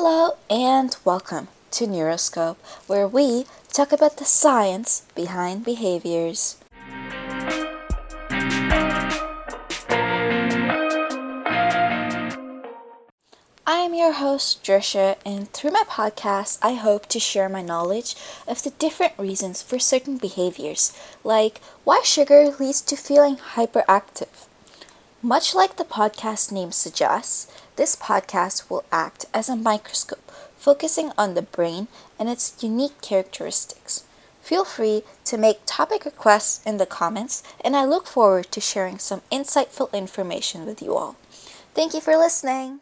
Hello and welcome to Neuroscope, where we talk about the science behind behaviors. I am your host, Drisha, and through my podcast, I hope to share my knowledge of the different reasons for certain behaviors, like why sugar leads to feeling hyperactive. Much like the podcast name suggests, this podcast will act as a microscope, focusing on the brain and its unique characteristics. Feel free to make topic requests in the comments, and I look forward to sharing some insightful information with you all. Thank you for listening.